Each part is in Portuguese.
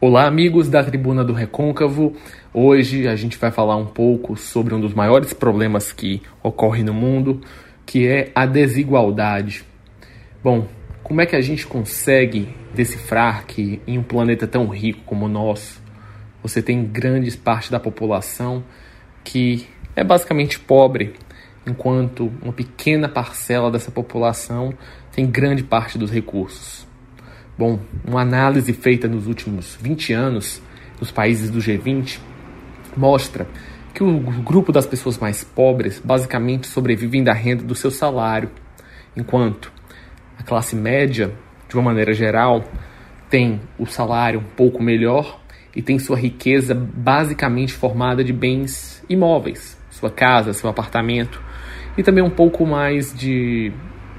Olá, amigos da Tribuna do Recôncavo. Hoje a gente vai falar um pouco sobre um dos maiores problemas que ocorre no mundo, que é a desigualdade. Bom, como é que a gente consegue decifrar que em um planeta tão rico como o nosso, você tem grandes parte da população que é basicamente pobre, enquanto uma pequena parcela dessa população tem grande parte dos recursos? Bom, uma análise feita nos últimos 20 anos nos países do G20 mostra que o grupo das pessoas mais pobres basicamente sobrevivem da renda do seu salário, enquanto a classe média, de uma maneira geral, tem o salário um pouco melhor e tem sua riqueza basicamente formada de bens imóveis, sua casa, seu apartamento e também um pouco mais de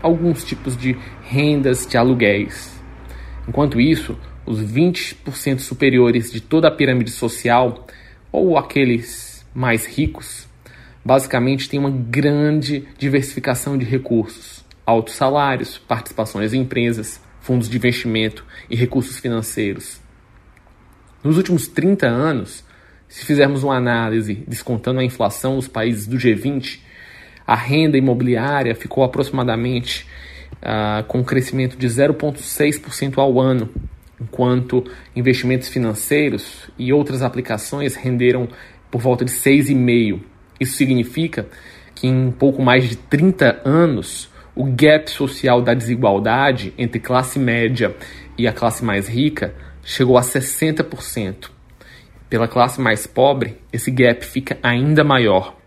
alguns tipos de rendas de aluguéis. Enquanto isso, os 20% superiores de toda a pirâmide social, ou aqueles mais ricos, basicamente têm uma grande diversificação de recursos, altos salários, participações em empresas, fundos de investimento e recursos financeiros. Nos últimos 30 anos, se fizermos uma análise descontando a inflação nos países do G20, a renda imobiliária ficou aproximadamente uh, com um crescimento de 0,6% ao ano, enquanto investimentos financeiros e outras aplicações renderam por volta de 6,5%. Isso significa que em pouco mais de 30 anos, o gap social da desigualdade entre classe média e a classe mais rica chegou a 60%. Pela classe mais pobre, esse gap fica ainda maior.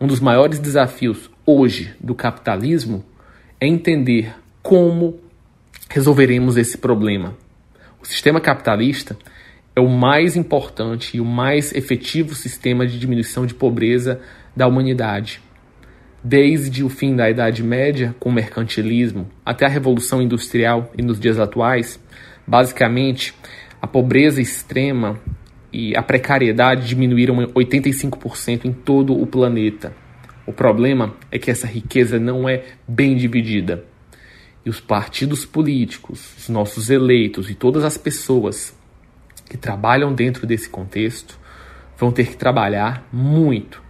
Um dos maiores desafios hoje do capitalismo é entender como resolveremos esse problema. O sistema capitalista é o mais importante e o mais efetivo sistema de diminuição de pobreza da humanidade. Desde o fim da Idade Média, com o mercantilismo, até a Revolução Industrial e nos dias atuais, basicamente, a pobreza extrema e a precariedade diminuíram 85% em todo o planeta. O problema é que essa riqueza não é bem dividida. E os partidos políticos, os nossos eleitos e todas as pessoas que trabalham dentro desse contexto vão ter que trabalhar muito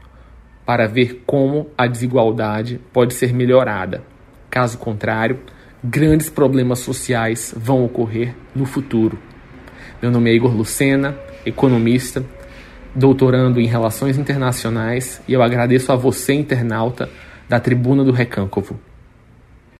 para ver como a desigualdade pode ser melhorada. Caso contrário, grandes problemas sociais vão ocorrer no futuro. Meu nome é Igor Lucena, economista doutorando em Relações Internacionais, e eu agradeço a você, internauta, da Tribuna do Recâncovo.